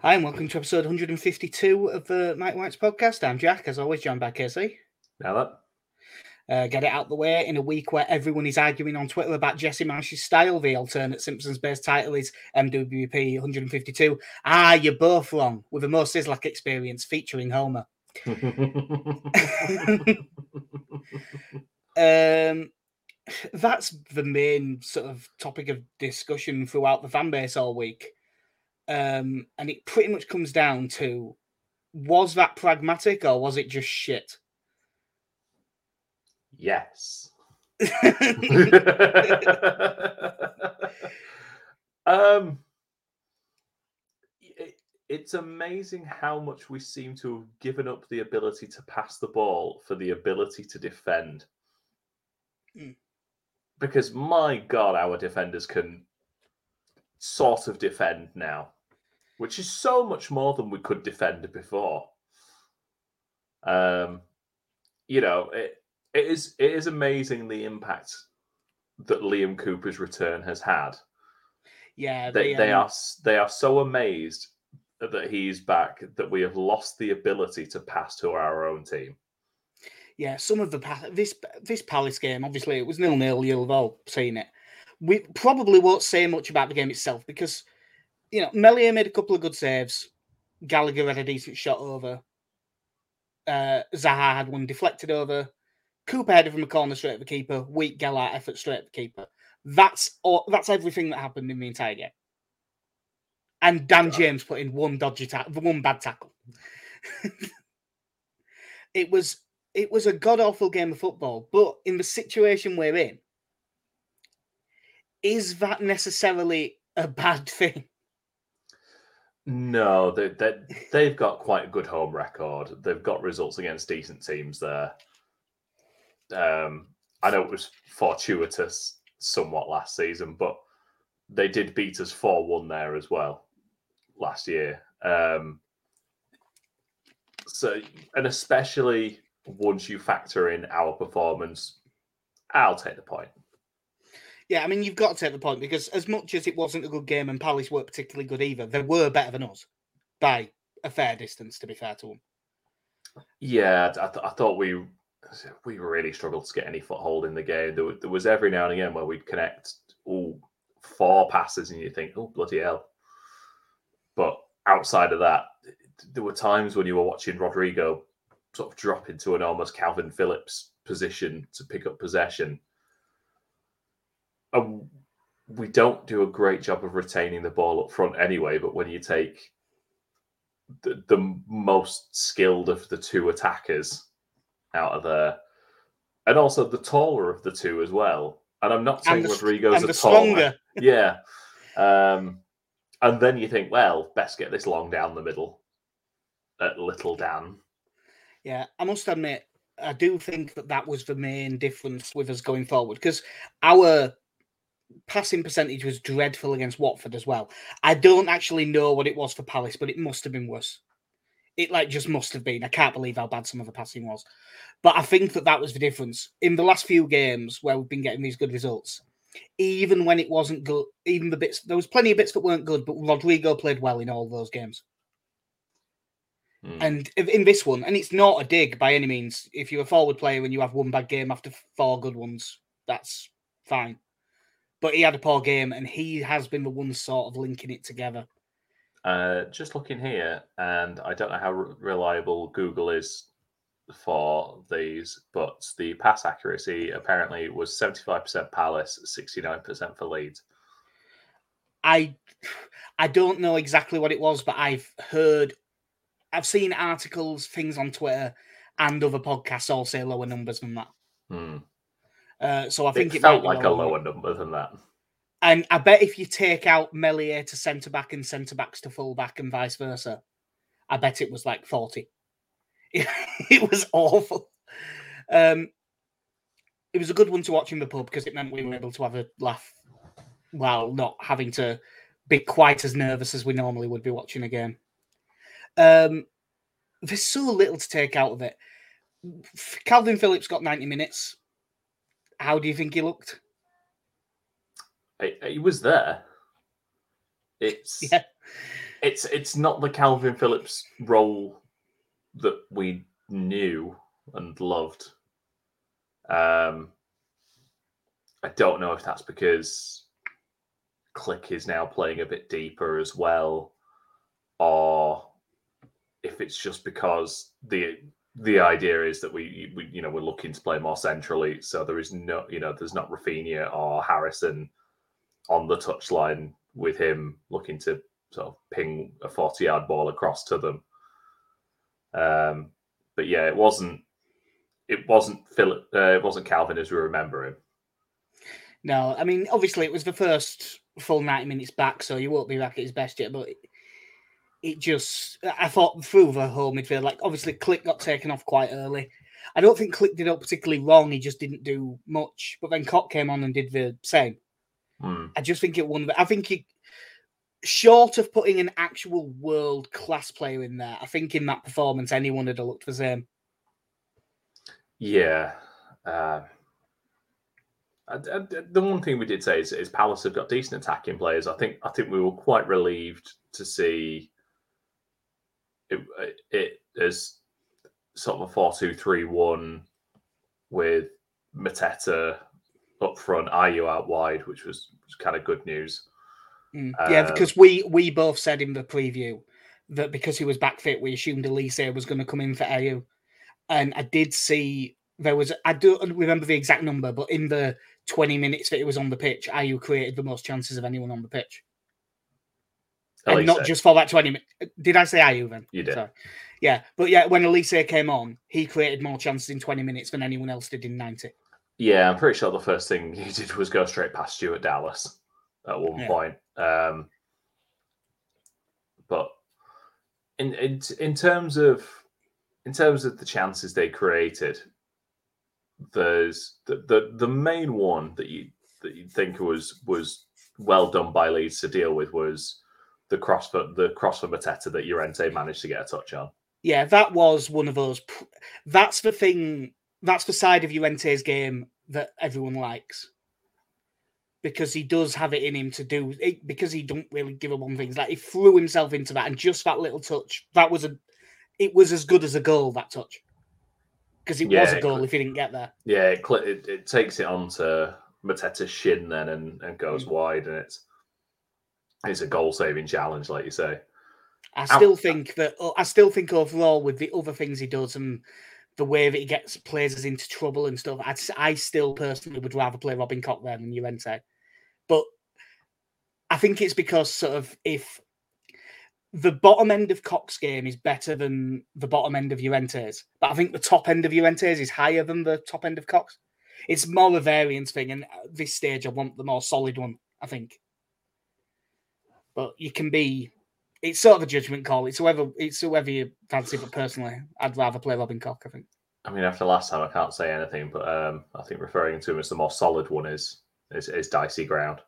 Hi, and welcome to episode 152 of the Mike White's podcast. I'm Jack, as always, joined by Casey. Now. Uh, get it out the way in a week where everyone is arguing on Twitter about Jesse Marsch's style. The alternate Simpsons based title is MWP 152. Ah, you're both wrong with a Moe Szyslak experience featuring Homer. um, that's the main sort of topic of discussion throughout the fan base all week. Um, and it pretty much comes down to was that pragmatic or was it just shit? Yes. um, it, it's amazing how much we seem to have given up the ability to pass the ball for the ability to defend. Mm. Because my God, our defenders can sort of defend now, which is so much more than we could defend before. Um, you know, it, it is it is amazing the impact that Liam Cooper's return has had. Yeah, They, the, they um, are they are so amazed that he's back that we have lost the ability to pass to our own team. Yeah, some of the this this Palace game, obviously, it was nil nil. You'll have all seen it. We probably won't say much about the game itself because you know Meslier made a couple of good saves. Gallagher had a decent shot over. Uh, Zaha had one deflected over. Cooper headed from a corner straight at the keeper. Weak Gallagher effort straight at the keeper. That's all. That's everything that happened in the entire game. And Dan. James put in one dodgy tackle, one bad tackle. it was it was a god awful game of football, but in the situation we're in, is that necessarily a bad thing? No, they, they, they've got quite a good home record. They've got results against decent teams there. Um, I know it was fortuitous somewhat last season, but they did beat us 4 1 there as well last year. Um, so, and especially once you factor in our performance, I'll take the point. Yeah, I mean you've got to take the point because as much as it wasn't a good game and Palace weren't particularly good either, they were better than us by a fair distance. To be fair to them, Yeah, I, th- I thought we we really struggled to get any foothold in the game. There, there was every now and again where we'd connect all four passes, and you think, "Oh bloody hell!" But outside of that, there were times when you were watching Rodrigo sort of drop into an almost Kalvin Phillips position to pick up possession. And we don't do a great job of retaining the ball up front anyway. But when you take the, the most skilled of the two attackers out of there, and also the taller of the two as well. And I'm not saying and the, Rodrigo's a taller. Yeah. Um, and then you think, well, best get this long down the middle at Little Dan. Yeah, I must admit, I do think that that was the main difference with us going forward because our passing percentage was dreadful against Watford as well. I don't actually know what it was for Palace, but it must have been worse. It like just must have been. I can't believe how bad some of the passing was. But I think that that was the difference in the last few games where we've been getting these good results. Even when it wasn't good, even the bits there was plenty of bits that weren't good, but Rodrigo played well in all those games. Hmm. And in this one, and it's not a dig by any means. If you're a forward player and you have one bad game after four good ones, that's fine. But he had a poor game, and he has been the one sort of linking it together. Uh, just looking here, and I don't know how re- reliable Google is for these, but the pass accuracy apparently was 75% Palace, 69% for Leeds. I, I don't know exactly what it was, but I've heard, I've seen articles, things on Twitter, and other podcasts all say lower numbers than that. Hmm. Uh, so I It, think it, felt like a lower. lower number than that. And I bet if you take out Meslier to centre back and centre backs to full back and vice versa, I bet it was like 40. it was awful. Um, it was a good one to watch in the pub because it meant we were able to have a laugh while not having to be quite as nervous as we normally would be watching a game. Um, there's so little to take out of it. Kalvin Phillips got 90 minutes. How do you think he looked? He, was there. It's Yeah. it's it's not the Kalvin Phillips role that we knew and loved. Um, I don't know if that's because Klich is now playing a bit deeper as well, or if it's just because the the idea is that we, we you know we're looking to play more centrally, so there is no you know there's not Raphinha or Harrison on the touchline with him looking to sort of ping a 40 yard ball across to them. Um, but yeah, it wasn't it wasn't Philip uh, it wasn't Kalvin as we remember him. No, I mean obviously it was the first full 90 minutes back, so you won't be back at his best yet, but it just I thought through the whole midfield, like obviously Klich got taken off quite early. I don't think Klich did it particularly wrong, he just didn't do much. But then Koch came on and did the same. Hmm. I just think it won. I think it, short of putting an actual world class player in there, I think in that performance anyone would have looked the same. Yeah. Uh, I- I- the one thing we did say is, is Palace have got decent attacking players. I think I think we were quite relieved to see it, it as sort of a 4-2-3-1 with Mateta up front, Ayew out wide, which was, was kind of good news. Mm. yeah, Um, because we we both said in the preview that because he was back fit, we assumed Olise was going to come in for Ayew. And I did see there was I don't remember the exact number, but in the 20 minutes that it was on the pitch, Ayew created the most chances of anyone on the pitch. And not just for that 20 minutes. Did I say Ayew then? You did. Sorry. Yeah, but yeah, when Olise came on, he created more chances in 20 minutes than anyone else did in 90. Yeah, I'm pretty sure the first thing he did was go straight past Stuart Dallas at one Yeah. point. Um, but in, in in terms of in terms of the chances they created, there's the the, the main one that you that you think was was well done by Leeds to deal with was the cross for the cross for Mateta that Llorente managed to get a touch on. Yeah, that was one of those. pr- That's the thing. That's the side of Llorente's game that everyone likes. Because he does have it in him to do it, because he don't really give up on things. Like he threw himself into that, and just that little touch, that was a, it was as good as a goal. That touch, because it Yeah, was a goal could- if he didn't get there. Yeah, it, cl- it, it takes it onto Mateta's shin then and, and goes mm. wide, and it's it's a goal saving challenge, like you say. I still think that uh, I still think overall with the other things he does and the way that he gets players us into trouble and stuff, I'd, s- I still personally would rather play Robin Koch there than Llorente. But I think it's because sort of if the bottom end of Koch's game is better than the bottom end of Llorente's, but I think the top end of Llorente's is higher than the top end of Koch's. It's more a variance thing, and at this stage, I want the more solid one. I think, but you can be it's sort of a judgment call. It's whoever it's whoever you fancy, but personally, I'd rather play Robin Koch. I think. I mean, after last time, I can't say anything, but um, I think referring to him as the more solid one is is, is dicey ground.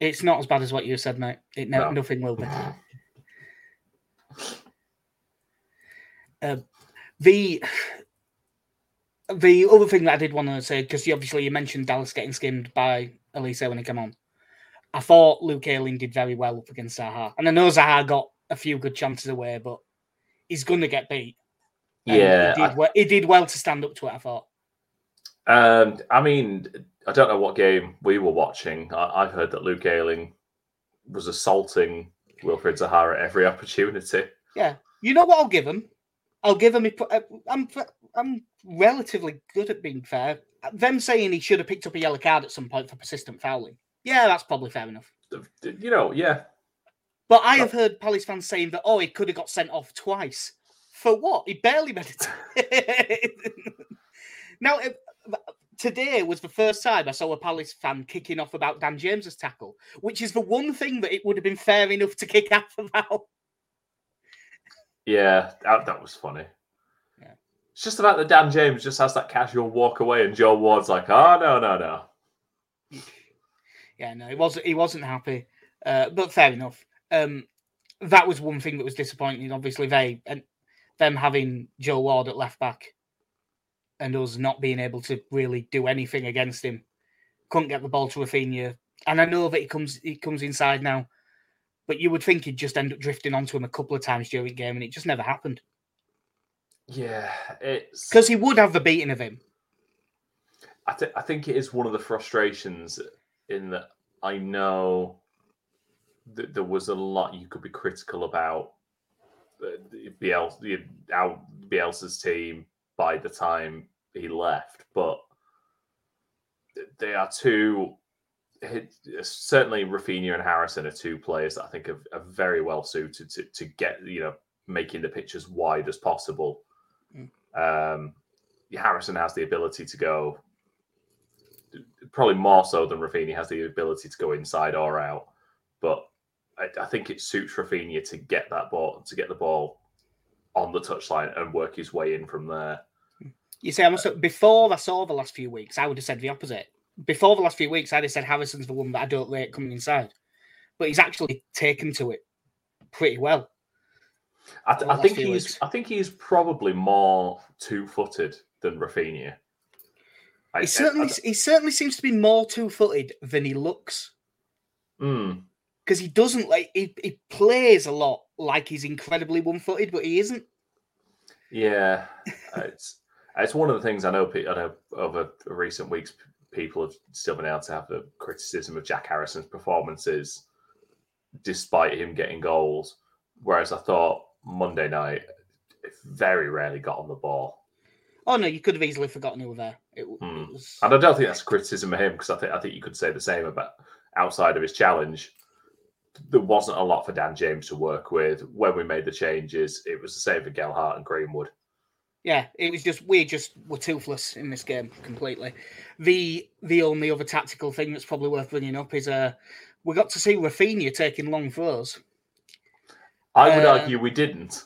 It's not as bad as what you said, mate. It no, No. nothing will be. Uh, the the other thing that I did want to say because you, obviously you mentioned Dallas getting skimmed by Olise when he came on. I thought Luke Ayling did very well up against Zaha, and I know Zaha got a few good chances away, but he's going to get beat. And Yeah, he did, well, he did well to stand up to it. I thought. Um, I mean, I don't know what game we were watching. I, I've heard that Luke Ayling was assaulting Wilfred Zaha at every opportunity. Yeah, you know what I'll give him. I'll give him. a- I'm I'm relatively good at being fair. Them saying he should have picked up a yellow card at some point for persistent fouling. Yeah, that's probably fair enough. You know, yeah, But I have heard Palace fans saying that oh, he could have got sent off twice. For what? He barely made it. now, if- today was the first time I saw a Palace fan kicking off about Dan James's tackle, which is the one thing that it would have been fair enough to kick off about. yeah, that, that was funny. Yeah. It's just about that Dan James just has that casual walk away, and Joel Ward's like, "Oh no, no, no." Yeah, no, he wasn't. He wasn't happy, uh, but fair enough. Um, that was one thing that was disappointing. Obviously, they and them having Joel Ward at left back, and us not being able to really do anything against him. Couldn't get the ball to Raphinha, and I know that he comes he comes inside now. But you would think he'd just end up drifting onto him a couple of times during the game, and it just never happened. Yeah, it's Because he would have the beating of him. I, th- I think it is one of the frustrations in that I know that there was a lot you could be critical about the Biel- Bielsa's team by the time he left, but they are two. Certainly, Raphinha and Harrison are two players that I think are, are very well suited to, to get you know making the pitch as wide as possible. Um, Harrison has the ability to go probably more so than Raphinha has the ability to go inside or out. But I, I, think it suits Raphinha to get that ball to get the ball on the touchline and work his way in from there. You see, I must have, before I saw the last few weeks, I would have said the opposite. Before the last few weeks, I'd have said Harrison's the one that I don't rate coming inside, but he's actually taken to it pretty well. I, th- I think he's. Weeks. I think he's probably more two-footed than Raphinha. I, he certainly, I, he certainly seems to be more two-footed than he looks. Because mm. he doesn't like he, he plays a lot like he's incredibly one-footed, but he isn't. Yeah, it's it's one of the things I know. I know over recent weeks, people have still been able to have the criticism of Jack Harrison's performances, despite him getting goals. Whereas I thought Monday night, very rarely got on the ball. Oh no, you could have easily forgotten he was there. It, hmm. it was... And I don't think that's a criticism of him because I think I think you could say the same about outside of his challenge. There wasn't a lot for Dan James to work with when we made the changes. It was the same for Gelhardt and Greenwood. Yeah, it was just we just were toothless in this game completely. The the only other tactical thing that's probably worth bringing up is uh we got to see Raphinha taking long throws. I would uh, argue we didn't.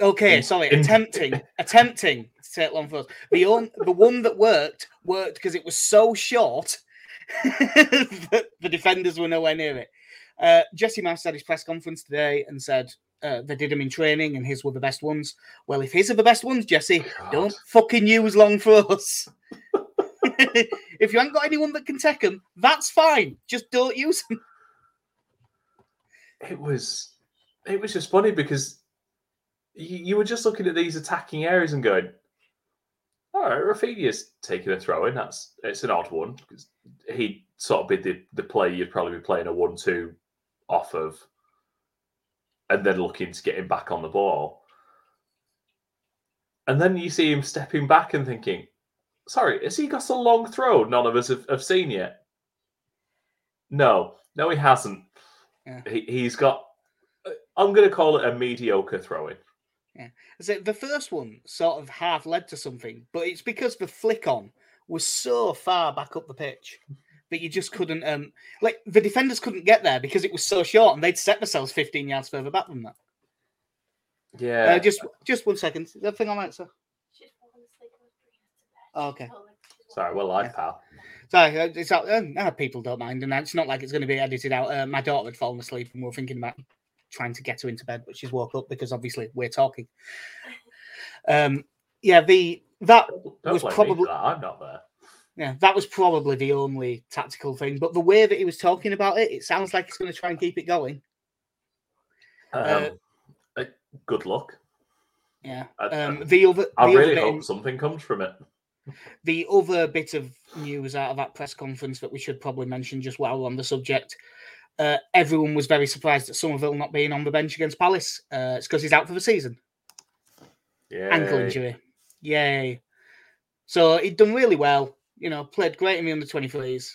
Okay, in, sorry, in, attempting, attempting take long throws. The on, the one that worked worked because it was so short that the defenders were nowhere near it. Uh, Jesse Marsch had his press conference today and said uh, they did them in training and his were the best ones. Well, if his are the best ones, Jesse, God. don't fucking use long for us. if you haven't got anyone that can take them, that's fine. Just don't use them. It was it was just funny because you, you were just looking at these attacking areas and going, all right, Raphinha's taking a throw in. That's it's an odd one because he sort of be the, the play you'd probably be playing a one-two off of, and then looking to get him back on the ball. And then you see him stepping back and thinking, sorry, has he got a long throw none of us have, have seen yet? No, no, he hasn't. Yeah. He, he's got uh, I'm going to call it a mediocre throwing. Yeah. So the first one sort of half led to something, but it's because the flick on was so far back up the pitch that you just couldn't um like the defenders couldn't get there because it was so short and they'd set themselves 15 yards further back than that. Yeah. Uh, just just one second. Is that thing on answer? Oh, okay. Sorry, well, live, yeah. pal. Sorry, uh, it's uh, uh, people don't mind, and it's not like it's going to be edited out. Uh, my daughter had fallen asleep, and we are thinking about trying to get her into bed, but she's woke up because obviously we're talking. Um, yeah, the that Don't was probably I'm not there. Yeah, that was probably the only tactical thing. But the way that he was talking about it, it sounds like he's going to try and keep it going. Um, uh, good luck. Yeah. Um, the other, the I really other hope something comes from it. The other bit of news out of that press conference that we should probably mention just while we're on the subject uh, everyone was very surprised at Summerville not being on the bench against Palace. Uh, it's because he's out for the season. Yeah. Ankle injury. Yay. So he'd done really well. You know, played great in the under 23s,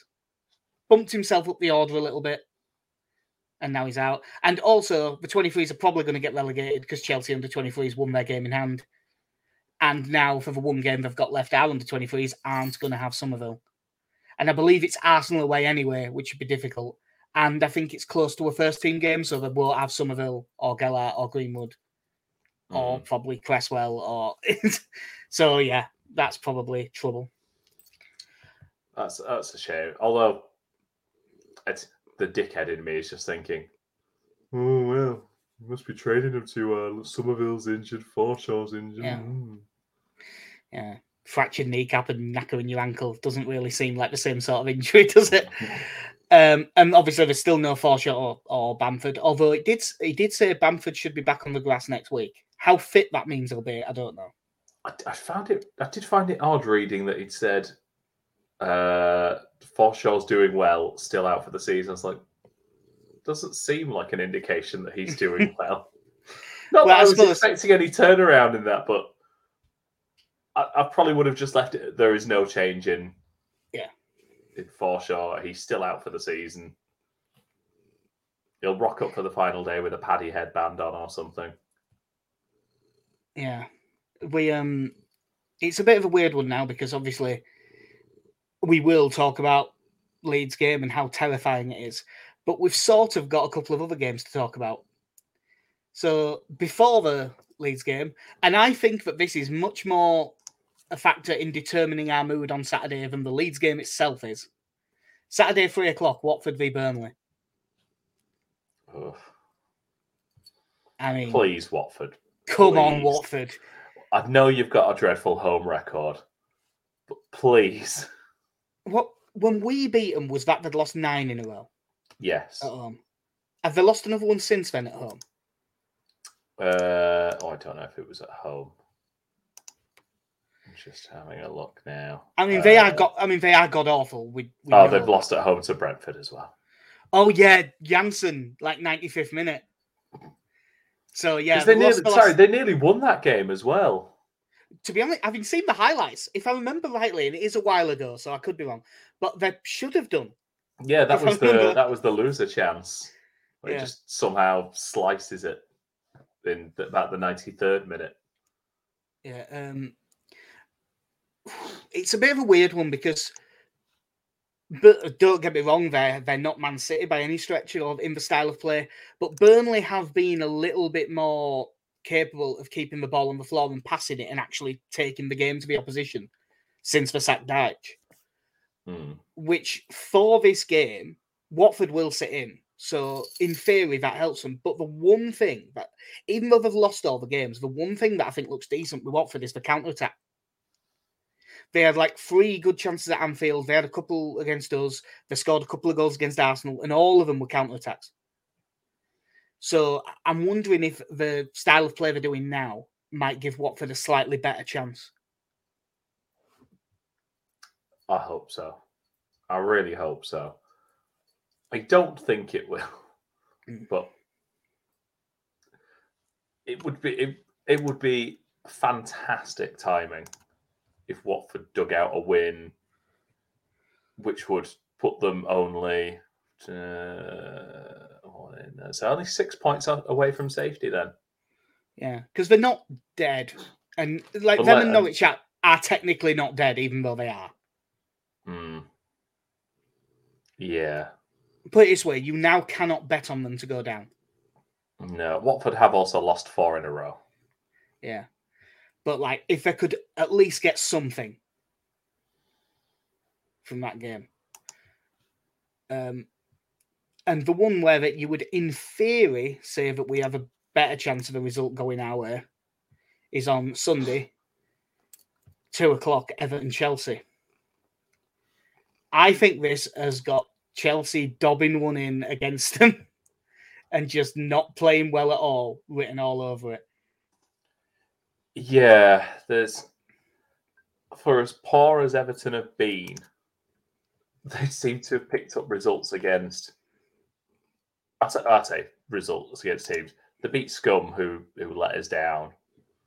bumped himself up the order a little bit, and now he's out. And also, the 23s are probably going to get relegated because Chelsea under 23s won their game in hand. And now, for the one game they've got left, our under 23s aren't going to have Summerville. And I believe it's Arsenal away anyway, which would be difficult and I think it's close to a first team game, so they won't have Summerville or Gelhardt or Greenwood mm. or probably Cresswell or so yeah, that's probably trouble. That's that's a shame. Although it's the dickhead in me is just thinking, oh well, must be trading him to uh, Summerville's injured, Forshaw's injured. Yeah. Mm. yeah. Fractured kneecap and knackering your ankle doesn't really seem like the same sort of injury, does it? Um, and obviously there's still no Forshaw or, or Bamford, although it did he did say Bamford should be back on the grass next week. How fit that means he'll be, I don't know. I, I found it. I did find it odd reading that he'd said uh, Forshaw's doing well, still out for the season. It's like, doesn't seem like an indication that he's doing well. Not Well, that I was expecting any turnaround in that, but I, I probably would have just left it. There is no change in. In Forshaw. He's still out for the season. He'll rock up for the final day with a paddy headband on or something. Yeah. We um it's a bit of a weird one now because obviously we will talk about Leeds game and how terrifying it is. But we've sort of got a couple of other games to talk about. So before the Leeds game, and I think that this is much more a factor in determining our mood on Saturday than the Leeds game itself is. Saturday, three o'clock, Watford v Burnley. Ugh. I mean, Please, Watford. come on. Watford. I know you've got a dreadful home record, but please, What when we beat them was that they'd lost nine in a row yes. at home. Have they lost another one since then at home? Uh, oh, I don't know if it was at home. Just having a look now. I mean, they are Uh, got. I mean, they are god awful. We, we Oh, they've that. lost at home to Brentford as well. Oh yeah, Janssen like ninety fifth minute. So yeah, they nearly, the sorry, last- they nearly won that game as well. to be honest, having seen the highlights, if I remember rightly, and it is a while ago, so I could be wrong, but they should have done. Yeah, that If was the that was the loser chance. Yeah. He just somehow slices it in about the ninety third minute. Yeah, um, it's a bit of a weird one because, but don't get me wrong, they're they're not Man City by any stretch of in the style of play, but Burnley have been a little bit more capable of keeping the ball on the floor and passing it and actually taking the game to the opposition since the sack Dyche. Hmm. Which for this game, Watford will sit in. So in theory, that helps them. But the one thing that, even though they've lost all the games, the one thing that I think looks decent with Watford is the counter attack. They had like three good chances at Anfield. They had a couple against us. They scored a couple of goals against Arsenal, and all of them were counter attacks. So I'm wondering if the style of play they're doing now might give Watford a slightly better chance. I hope so. I really hope so. I don't think it will, Mm. but it would be it, it would be fantastic timing if Watford dug out a win, which would put them only uh, what in there? so only six points away from safety. Then Yeah, because they're not dead, and like But them and Norwich are, are technically not dead, even though they are. Hmm. yeah, Put it this way: you now cannot bet on them to go down. no. Watford have also lost four in a row. Yeah, but like if they could at least get something from that game, um, and the one where that you would, in theory, say that we have a better chance of a result going our way is on Sunday, two o'clock, Everton Chelsea. I think this has got Chelsea dobbing one in against them and just not playing well at all, written all over it. Yeah, there's for as poor as Everton have been, they seem to have picked up results against. I say, I say results against teams. They beat Scum, who who let us down.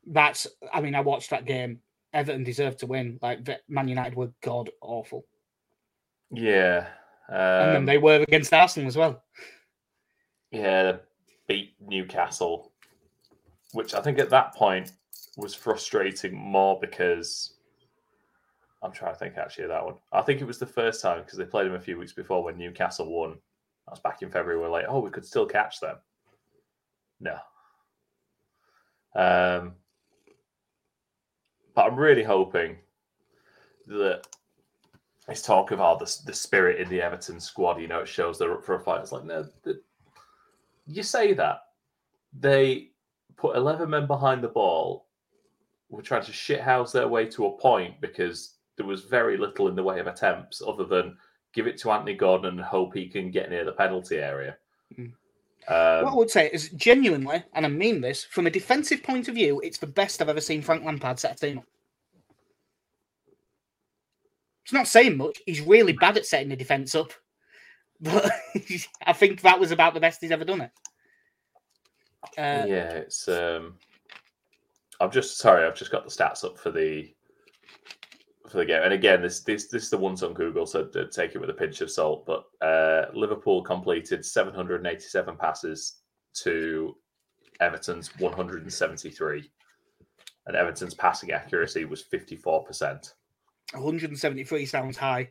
That's, I mean, I watched that game. Everton deserved to win. Like Man United were god awful, Yeah, and then um, they were against Arsenal as well. yeah, beat Newcastle, which I think at that point was frustrating more because I'm trying to think actually of that one. I think it was the first time because they played them a few weeks before when Newcastle won. That was back in February. We're like, oh, we could still catch them. No. Um, but I'm really hoping that this talk of all the, the spirit in the Everton squad, you know, it shows they're up for a fight. It's like, no, the, you say that. They put 11 men behind the ball, were trying to shithouse their way to a point because there was very little in the way of attempts other than give it to Anthony Gordon and hope he can get near the penalty area. Mm. Um, what I would say is genuinely, and I mean this, from a defensive point of view, it's the best I've ever seen Frank Lampard set a team up. It's not saying much. He's really bad at setting the defense up, but I think that was about the best he's ever done it. Uh, yeah, it's. Um, I'm just sorry. I've just got the stats up for the for the game, and again, this this this is the ones on Google, so take it with a pinch of salt. But uh, Liverpool completed 787 passes to Everton's 173, and Everton's passing accuracy was 54 percent. 173 sounds high.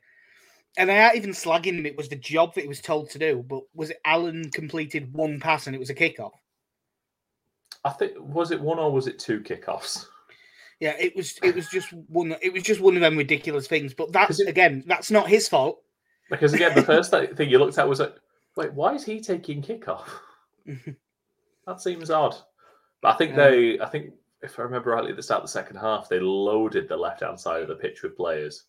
And I ain't even slagging him. It was the job that he was told to do. But was it Allan completed one pass and it was a kickoff? I think was it one or was it two kickoffs? Yeah, it was. It was just one. It was just one of them ridiculous things. But that's it- again, that's not his fault. Because again, the first thing you looked at was like, wait, why is he taking kickoff? That seems odd. But I think Yeah. they, I think if I remember rightly, at the start of the second half, they loaded the left hand side of the pitch with players.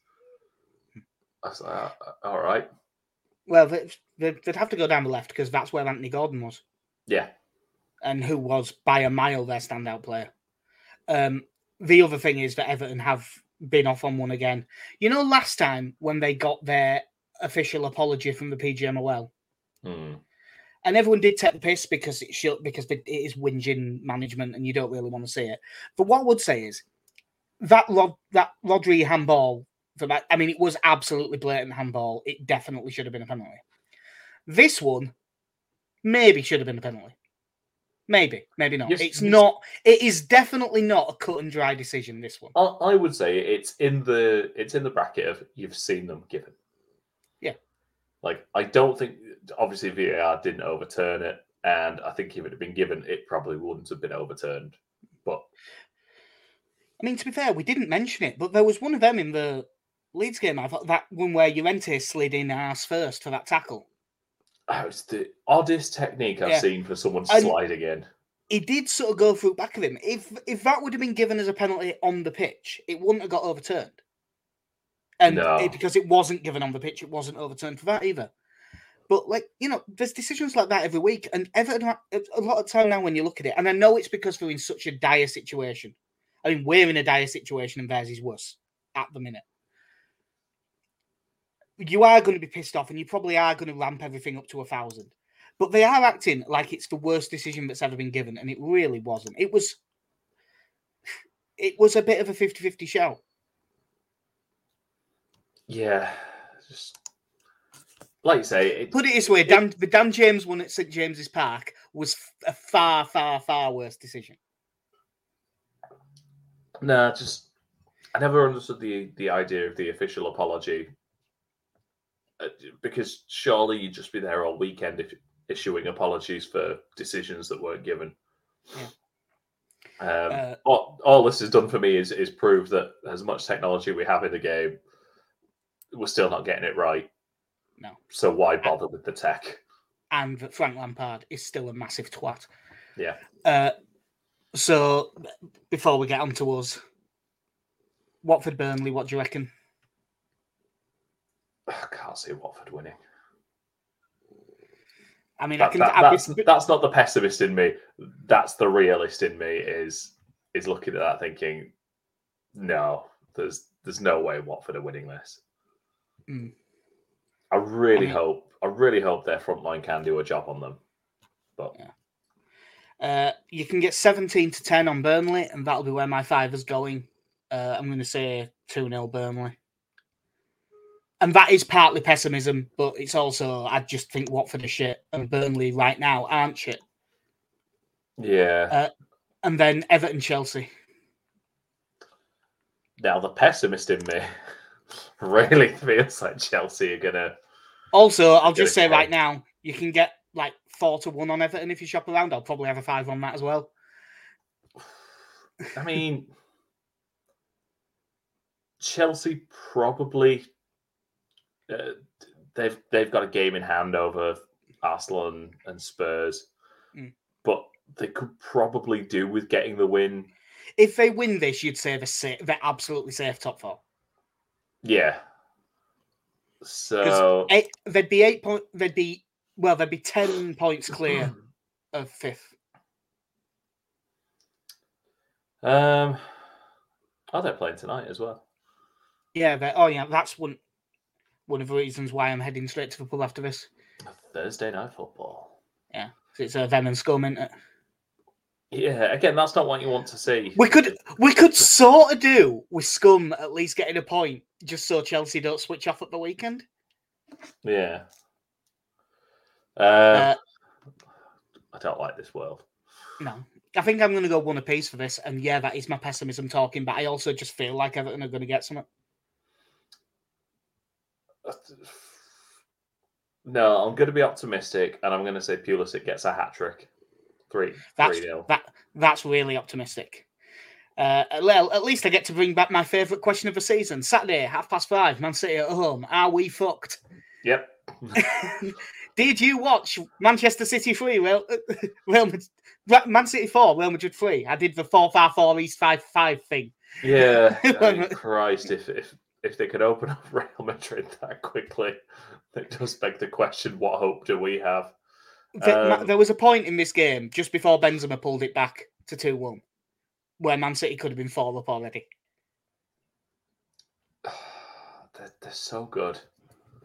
I was like, "Ah, all right, Well, they- they- they'd have to go down the left because that's where Anthony Gordon was, yeah, and who was by a mile their standout player. Um, the other thing is that Everton have been off on one again. You know, last time when they got their official apology from the PGMOL, Hmm. and everyone did take the piss because it should, because it is whinging management, and you don't really want to see it. But what I would say is that Rod, that Rodri handball for that. I mean, it was absolutely blatant handball. It definitely should have been a penalty. This one maybe should have been a penalty. Maybe, maybe not. Yes, it's yes. not. It is definitely not a cut and dry decision. This one. I, I would say it's in the it's in the bracket of you've seen them given. Yeah. Like I don't think obviously VAR didn't overturn it, and I think if it had been given, it probably wouldn't have been overturned. But I mean, to be fair, we didn't mention it, but there was one of them in the Leeds game. I thought that one where Llorente slid in ass first for that tackle. Oh, it's the oddest technique I've Yeah. seen for someone And- sliding in. He did sort of go through back of him. If if that would have been given as a penalty on the pitch, it wouldn't have got overturned. And No. it- because it wasn't given on the pitch, it wasn't overturned for that either. But like you know, there's decisions like that every week, and Everton a lot of time now when you look at it, and I know it's because they're in such a dire situation. I mean, we're in a dire situation, and theirs is worse at the minute. You are going to be pissed off, and you probably are going to ramp everything up to a thousand. But they are acting like it's the worst decision that's ever been given, and it really wasn't. It was, it was a bit of a 50-50 show. Yeah, just like you say, it, Put it this way: Dan, the Dan James one at St James's Park was a far, far, far worse decision. Nah, just I never understood the the idea of the official apology because surely you'd just be there all weekend if issuing apologies for decisions that weren't given. Um, Uh, all, all this has done for me is is prove that as much technology we have in the game, we're still not getting it right. No. So why bother with the tech? and that Frank Lampard is still a massive twat. Yeah. Uh, so before we get on to us, Watford Burnley, what do you reckon? I can't see Watford winning. I mean, I can. that- that's not the pessimist in me. That's the realist in me. Is is looking at that thinking, no, there's there's no way Watford are winning this. Mm. I really I mean- hope. I really hope their front line can do a job on them. But Uh, you can get 17 to 10 on Burnley, and that'll be where my five is going. Uh, I'm going to say 2 0 Burnley. And that is partly pessimism, but it's also, I just think Watford are shit, and Burnley right now aren't shit. yeah, uh, And then Everton Chelsea. now the pessimist in me really feels like Chelsea are gonna. Also, I'll just say right now, you can get like 4 to 1 on Everton if you shop around. I'll probably have a 5 on that as well. I mean, Chelsea probably uh, they've they've got a game in hand over Arsenal and, and Spurs, Mm. but they could probably do with getting the win. If they win this, you'd say they're, sa- they're absolutely safe top four. Yeah. So eight, there'd be eight point. There'd be well, there'd be ten points clear of fifth. Um, are they playing tonight as well? Yeah. Oh, yeah. That's one. One of the reasons why I'm heading straight to the pub after this. Thursday night football. Yeah, it's a them and scum, isn't it? Yeah, again, that's not what you want to see. We could we could sort of do with scum at least getting a point, just so Chelsea don't switch off at the weekend. Yeah. Uh, Uh, I don't like this world. no, I think I'm going to go one apiece for this, and yeah, that is my pessimism talking. But I also just feel like Everton are going to get something. No, I'm going to be optimistic, and I'm going to say Pulisic gets a hat trick. Three, That's three nil. that that's really optimistic. Uh, well, at least I get to bring back my favourite question of the season. Saturday, half past five, Man City at home. Are we fucked? Yep. Did you watch Manchester City three? Real, Real Madrid, Man City four, Real Madrid three. I did the four five four East five five thing. Yeah. I mean, Christ, if if if they could open up Real Madrid that quickly, it does beg the question: What hope do we have? There, Um, there was a point in this game just before Benzema pulled it back to two one, where Man City could have been four up already. they're, they're so good.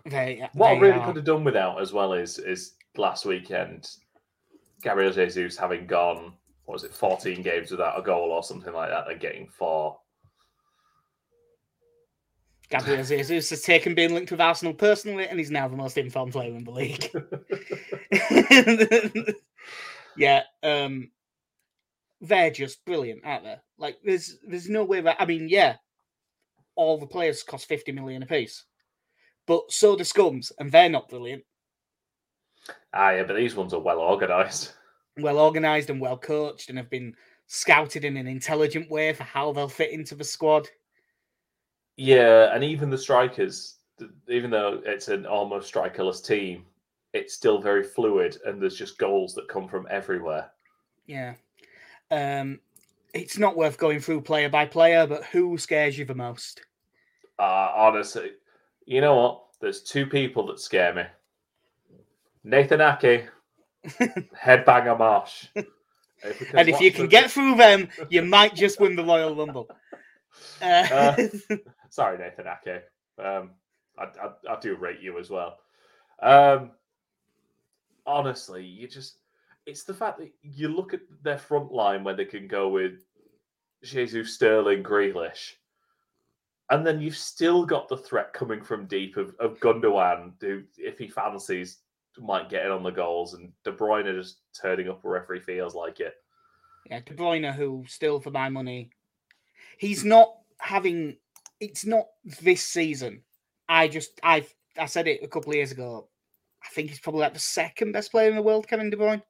They, What I really are. could have done without as well is is last weekend, Gabriel Jesus having gone, what was it, 14 games without a goal or something like that, and getting four. Gabriel Jesus has taken being linked with Arsenal personally, and he's now the most informed player in the league. yeah, um, they're just brilliant, aren't they? Like, there's there's no way that I mean, yeah, all the players cost fifty million apiece, but so do Scums, and they're not brilliant. ah, yeah, but these ones are well organised. Well organized and well coached, and have been scouted in an intelligent way for how they'll fit into the squad. Yeah, and even the strikers, even though it's an almost strikerless team, it's still very fluid, and there's just goals that come from everywhere. Yeah. Um, it's not worth going through player by player, but who scares you the most? Uh, honestly, you know what? There's two people that scare me. Nathan Ake, headbanger Marsh. If and if you can get through them, you might just win the Royal Rumble. Uh, Sorry, Nathan Ake. Um, I, I, I do rate you as well. Um, honestly, you just, it's the fact that you look at their front line where they can go with Jesus, Sterling, Grealish, and then you've still got the threat coming from deep of, of Gundogan, who, if he fancies, might get in on the goals, and De Bruyne just turning up wherever he feels like it. yeah, De Bruyne, who still for my money, he's not having. It's not this season. I just I I said it a couple of years ago. I think he's probably like the second best player in the world, Kevin De Bruyne.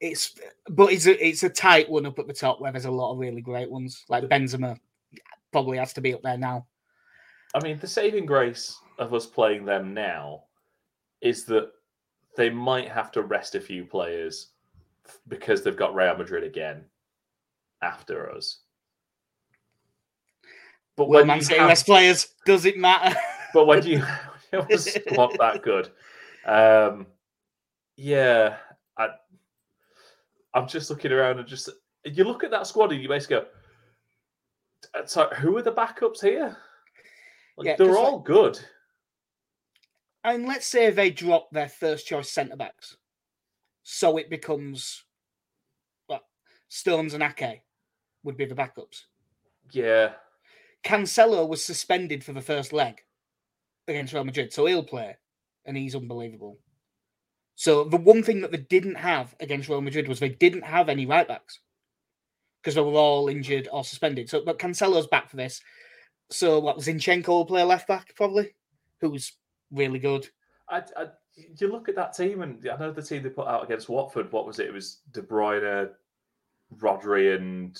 It's but it's a it's a tight one up at the top where there's a lot of really great ones. Like Benzema probably has to be up there now. I mean, the saving grace of us playing them now is that they might have to rest a few players because they've got Real Madrid again after us. But when you City have- players? Does it matter? but when you you have a squad that good, um, yeah, I, I'm just looking around and just you look at that squad and you basically go, "Uh, so who are the backups here? Like, Yeah, they're 'cause, like- all good. and let's say they drop their first choice centre backs, so it becomes what Stones and Ake would be the backups. Yeah, Cancelo was suspended for the first leg against Real Madrid, so he'll play, and he's unbelievable. So the one thing that they didn't have against Real Madrid was they didn't have any right backs because they were all injured or suspended. So, but Cancelo's back for this. So, what was Zinchenko will play left back probably, who's really good. I, I, you look at that team, and I know the team they put out against Watford. What was it? It was De Bruyne, Rodri, and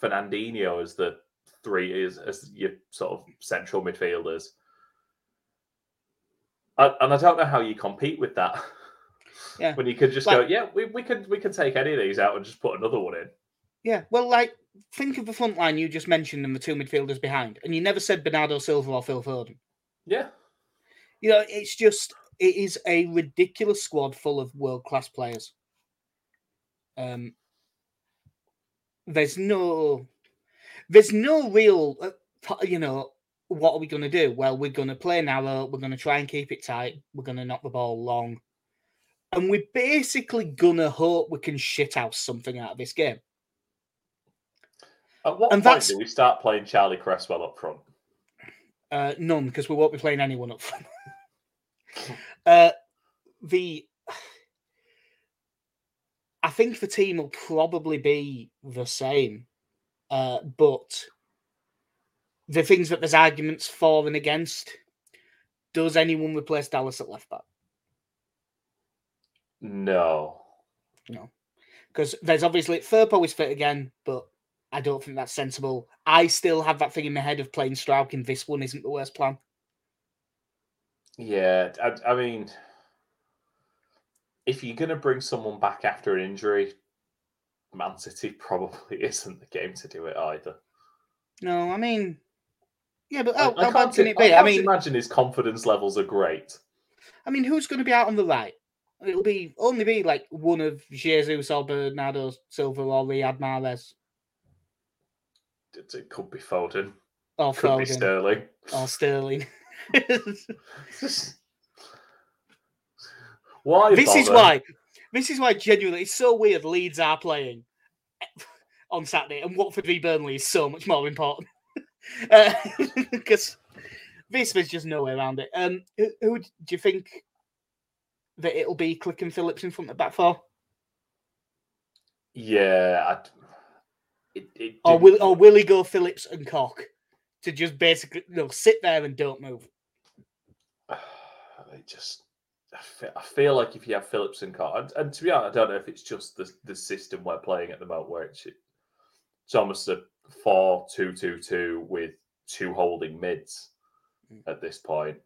Fernandinho as the three is as your sort of central midfielders. I, and I don't know how you compete with that. Yeah. when you could just go, yeah, we, we could we can take any of these out and just put another one in. Yeah, well, like think of the front line you just mentioned and the two midfielders behind, and you never said Bernardo Silva or Phil Foden. Yeah, You know, it's just it is a ridiculous squad full of world class players. Um, there's no, there's no real, uh, you know, what are we going to do? Well, we're going to play narrow. We're going to try and keep it tight. We're going to knock the ball long, and we're basically gonna hope we can shit out something out of this game. At what And point that's- do we start playing Charlie Cresswell up front? Uh, none, because we won't be playing anyone up front. uh, the I think the team will probably be the same, uh, but the things that there's arguments for and against. Does anyone replace Dallas at left back? No. No. Because there's obviously Firpo is fit again, but I don't think that's sensible. I still have that thing in my head of playing Struijk in this one isn't the worst plan. Yeah, I, I mean, if you're going to bring someone back after an injury, Man City probably isn't the game to do it either. No, I mean, yeah, but I- how, I, how bad can i- it be? I can't mean, imagine his confidence levels are great. I mean, who's going to be out on the right? It'll be only be like one of Jesus or Bernardo Silva or Riyad Mahrez It, it could be Foden, or could be Sterling. or Sterling. Why? this is why. This is why genuinely it's so weird. Leeds are playing on Saturday, and Watford v Burnley is so much more important because this there's just no way around it. Um, who, who do you think that it'll be? Klich and Phillips in front of back four, Yeah. I, it, it or will or will he go Phillips and Koch to just basically no sit there and don't move? it just I feel like if you have Phillips and Carr, and, and to be honest, I don't know if it's just the the system we're playing at the moment, where it's, it's almost a four-two-two-two with two holding mids Mm. at this point.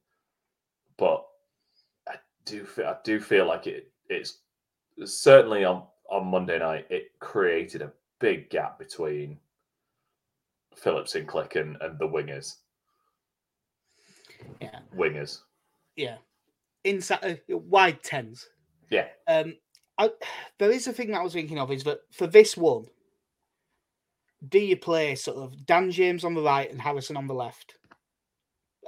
But I do feel I do feel like it it's certainly on on Monday night it created a big gap between Phillips and Klich and, and the wingers. Yeah. Wingers. Yeah, inside uh, wide tens. Yeah. Um, I, there is a thing that I was thinking of is that for this one, do you play sort of Dan James on the right and Harrison on the left,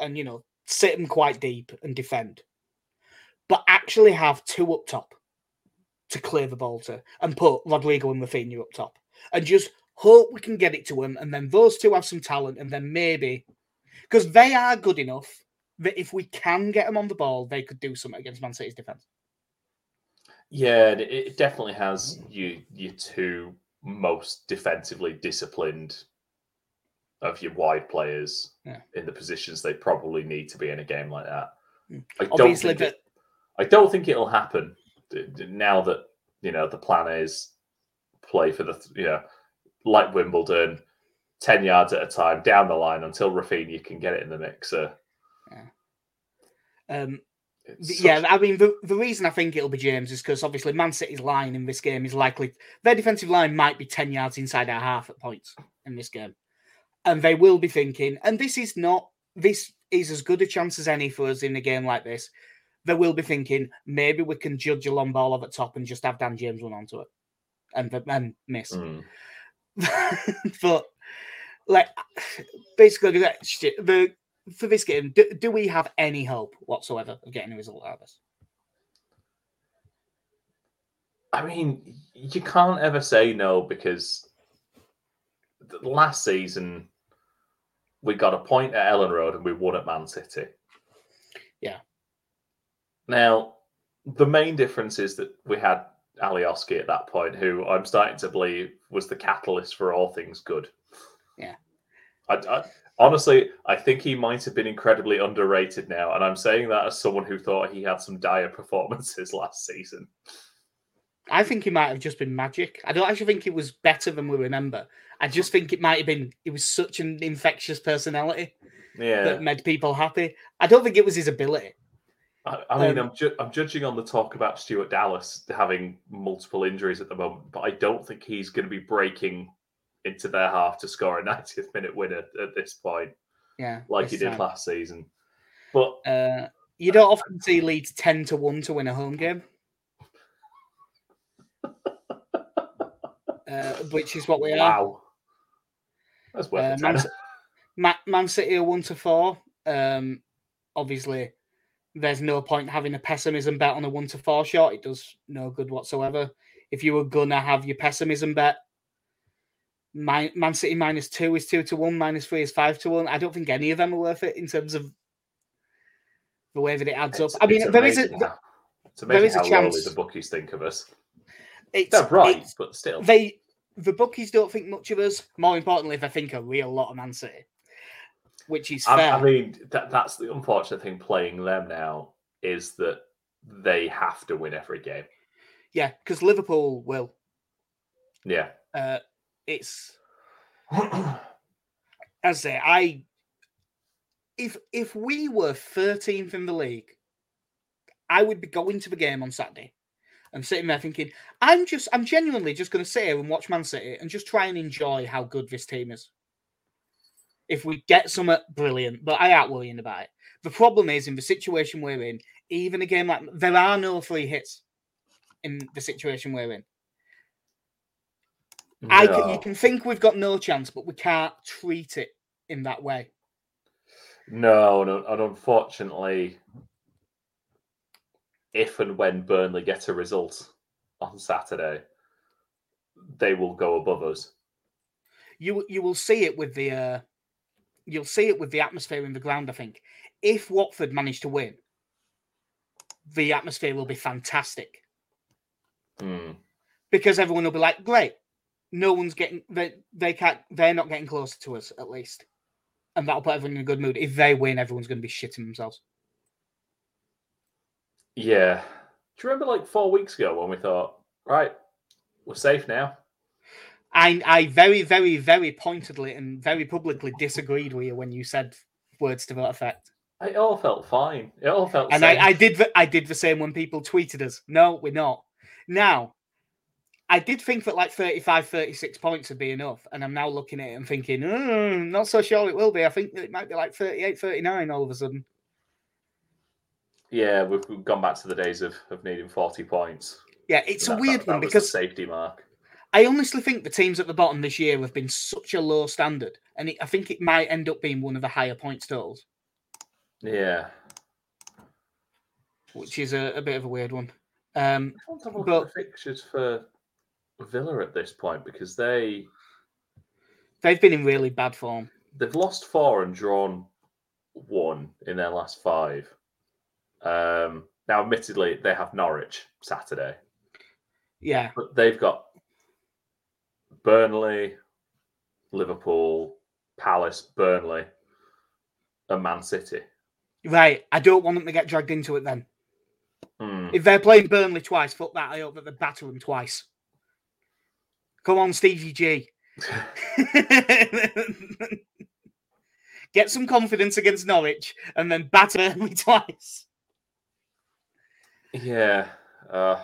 and you know sit them quite deep and defend, but actually have two up top to clear the ball to, and put Rodrigo and Raphinha up top, and just hope we can get it to them, and then those two have some talent, and then maybe because they are good enough that if we can get them on the ball, they could do something against Man City's defense. Yeah, it, it definitely has you your two most defensively disciplined of your wide players Yeah. in the positions they probably need to be in a game like that. Mm. I don't Obviously, think but it, I don't think it'll happen now that you know the plan is play for the th- you know like Wimbledon, ten yards at a time down the line until Raphinha can get it in the mixer. Um, It's such- yeah, I mean, the, the reason I think it'll be James is because obviously Man City's line in this game is likely their defensive line might be 10 yards inside our half at points in this game. And they will be thinking, and this is not, this is as good a chance as any for us in a game like this. They will be thinking, maybe we can judge a long ball at top and just have Dan James run onto it and, and miss. Mm. but like basically the for this game, do, do we have any hope whatsoever of getting a result out of this? I mean, you can't ever say no because the last season we got a point at Elland Road and we won at Man City. Yeah. Now, the main difference is that we had Alioski at that point, who I'm starting to believe was the catalyst for all things good. Yeah. I, I, honestly, I think he might have been incredibly underrated now, and I'm saying that as someone who thought he had some dire performances last season. I think he might have just been magic. I don't actually think it was better than we remember. I just think it might have been. It was such an infectious personality Yeah. that made people happy. I don't think it was his ability. I, I mean, Um, I'm ju- I'm judging on the talk about Stuart Dallas having multiple injuries at the moment, but I don't think he's going to be breaking into their half to score a 90th minute winner at this point, Yeah, like he did time. last season. But Uh, You don't often see Leeds ten to one to win a home game, uh, which is what we are. Wow. That's worth Uh, Man. Ma- Man City are one to four. Um, obviously, there's no point having a pessimism bet on a one to four shot. It does no good whatsoever. If you were gonna have your pessimism bet, Mi- Man City minus two is two to one, minus three is five to one. I don't think any of them are worth it in terms of the way that it adds It's- up. I mean, there is a how- it's there is a how lowly chance- the bookies think of us. it's, They're right, but still. they the bookies don't think much of us. More importantly, if they think a real lot of Man City, which is I, fair. I mean, that, that's the unfortunate thing playing them now is that they have to win every game. yeah, because Liverpool will. Yeah. Uh, it's as I say, I if if we were 13th in the league, I would be going to the game on Saturday and sitting there thinking, I'm just I'm genuinely just gonna sit here and watch Man City and just try and enjoy how good this team is. If we get some uh, brilliant, but I ain't worrying about it. The problem is in the situation we're in, even a game like there are no free hits in the situation we're in. I can, you can think we've got no chance, but we can't treat it in that way. No, no, and unfortunately, if and when Burnley get a result on Saturday, they will go above us. You you will see it with the uh, you'll see it with the atmosphere in the ground. I think if Watford manage to win, the atmosphere will be fantastic Hmm. because everyone will be like, "Great, no one's getting they they can't they're not getting closer to us at least," and that'll put everyone in a good mood. If they win, everyone's going to be shitting themselves. Yeah. Do you remember like four weeks ago when we thought, right, we're safe now? I I very very very pointedly and very publicly disagreed with you when you said words to that effect. It all felt fine. It all felt And. I, I did the, I did the same when people tweeted us. No, we're not. Now, I did think that like 35, 36 points would be enough. And I'm now looking at it and thinking, "Mm, not so sure it will be. I think it might be like 38, 39 all of a sudden. Yeah, we've, we've gone back to the days of, of needing 40 points. Yeah, it's That- a weird that, that one was the because safety mark. I honestly think the teams at the bottom this year have been such a low standard. And it, I think it might end up being one of the higher points totals, Yeah. which is a, a bit of a weird one. Um, I want to have a But- at the fixtures for Villa at this point because they they've been in really bad form. they've lost four and drawn one in their last five. Um, now, admittedly, they have Norwich Saturday, Yeah. but they've got Burnley, Liverpool, Palace, Burnley, and Man City. Right. I don't want them to get dragged into it then. Hmm. If they're playing Burnley twice, fuck that. I hope that they batter them twice. Come on, Stevie G. Get some confidence against Norwich and then batter me twice. yeah, uh,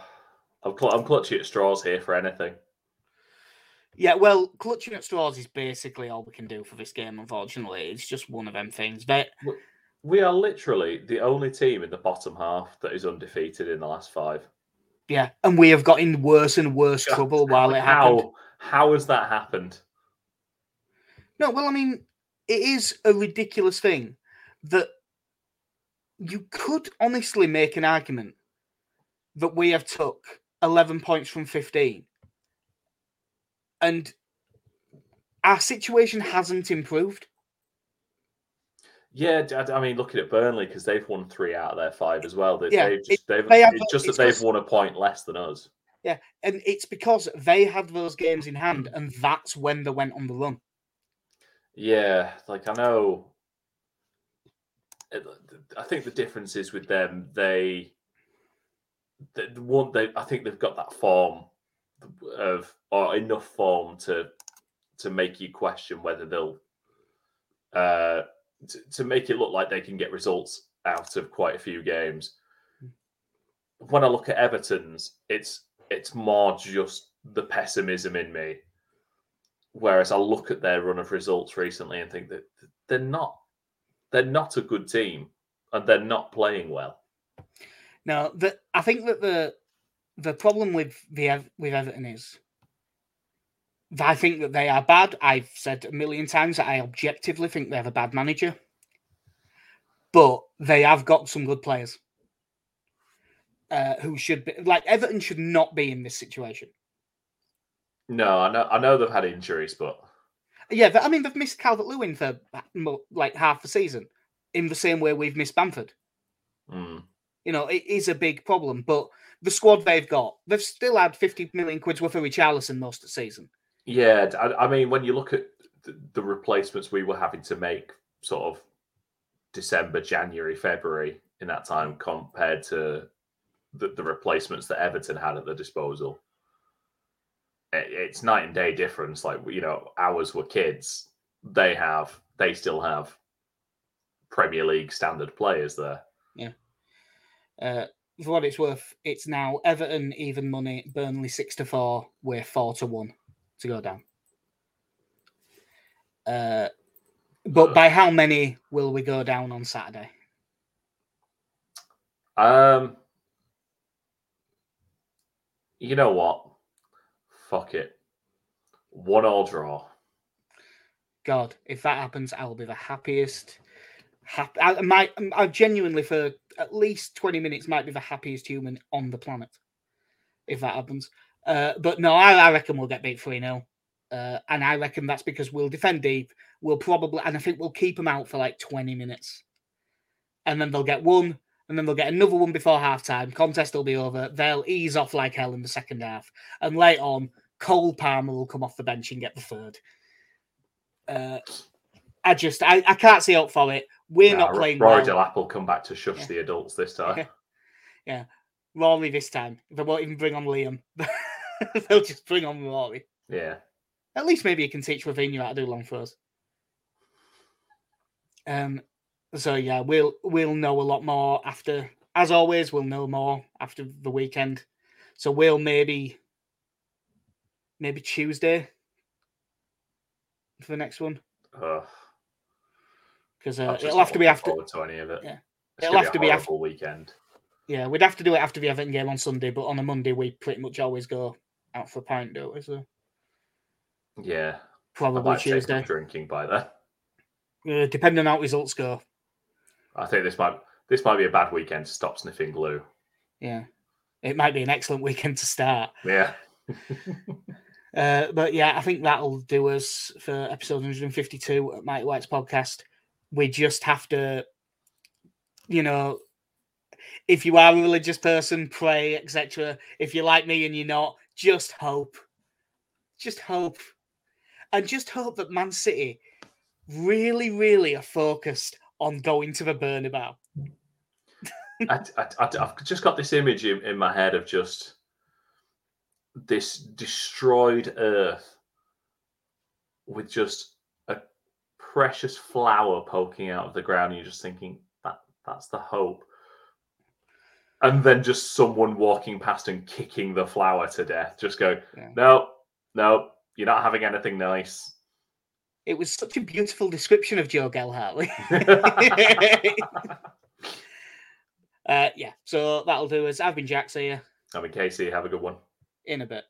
I'm, cl- I'm clutching at straws here for anything. Yeah, well, clutching at straws is basically all we can do for this game, unfortunately. It's just one of them things. They, We are literally the only team in the bottom half that is undefeated in the last five. Yeah, and we have got in worse and worse trouble while it happened. How how has that happened? No, well, I mean, it is a ridiculous thing that you could honestly make an argument that we have took 11 points from 15 and our situation hasn't improved. Yeah, I mean, looking at Burnley because they've won three out of their five as well. They, Yeah, they've just, they've, they have- it's just that it's they've just- won a point less than us. Yeah, and it's because they had those games in hand and that's when they went on the run. Yeah, like I know. I think the difference is with them. They, the the one they, I think they've got that form of or enough form to to make you question whether they'll uh to, to make it look like they can get results out of quite a few games. When I look at Everton's, it's it's more just the pessimism in me. Whereas I look at their run of results recently and think that they're not they're not a good team. and they're not playing well. No, the, I think that the the problem with the with Everton is I think that they are bad. I've said a million times that I objectively think they have a bad manager, but they have got some good players uh, who should be like Everton should not be in this situation. No, I know. I know they've had injuries, but yeah, I mean they've missed Calvert Lewin for like half the season, in the same way we've missed Bamford. Mm. You know, it is a big problem, but the squad they've got, they've still had 50 million quid's worth of Richarlison most of the season. Yeah, I, I mean, when you look at the, replacements we were having to make sort of December, January, February in that time compared to the, the replacements that Everton had at their disposal, it, it's night and day difference. Like, you know, ours were kids. They have, they still have Premier League standard players there. Yeah. Uh, for what it's worth, it's now Everton even money, Burnley six to four, we're four to one to go down. Uh, but by how many will we go down on Saturday? Um, you know what? Fuck it. One all draw. God, if that happens, I will be the happiest. Happy, I might, I genuinely for at least twenty minutes might be the happiest human on the planet if that happens. Uh, but no, I, I, reckon we'll get beat 3 0. Uh, and I reckon that's because we'll defend deep. We'll probably, and I think we'll keep them out for like 20 minutes. And then they'll get one, and then they'll get another one before halftime. Contest will be over. They'll ease off like hell in the second half. And late on, Cole Palmer will come off the bench and get the third. Uh, I just, I, I can't see out for it. We're not playing. Rory well. Delap will come back to shush yeah. the adults this time. Yeah. Rory this time. They won't even bring on Liam. They'll just bring on Rory. Yeah. At least maybe he can teach Raphinha how to do long throws. Um. So yeah, we'll we'll know a lot more after. As always, we'll know more after the weekend. So we'll maybe maybe Tuesday for the next one. Because uh, it'll have to be after. To any of it. Yeah. It's it'll have to be after the weekend. Yeah, we'd have to do it after the Everton game on Sunday, but on a Monday we pretty much always go out for a pint, don't we? So yeah, probably Tuesday. Drinking by then, uh, depending on how results go. I think this might this might be a bad weekend to stop sniffing glue. Yeah, it might be an excellent weekend to start. Yeah. uh, but yeah, I think that'll do us for episode 152 at Mike White's podcast. We just have to, you know, if you are a religious person, pray, etc. If you're like me and you're not, just hope. Just hope. And just hope that Man City really, really are focused on going to the Bernabeu. I, have just got this image in, in my head of just this destroyed earth with just a precious flower poking out of the ground. And you're just thinking, that that's the hope and then just someone walking past and kicking the flower to death. Just go, yeah. no, no, you're not having anything nice. It was such a beautiful description of Joe Gelhardt. uh, yeah, so that'll do us. I've been Jack. See you. I've been Casey. Have a good one. In a bit.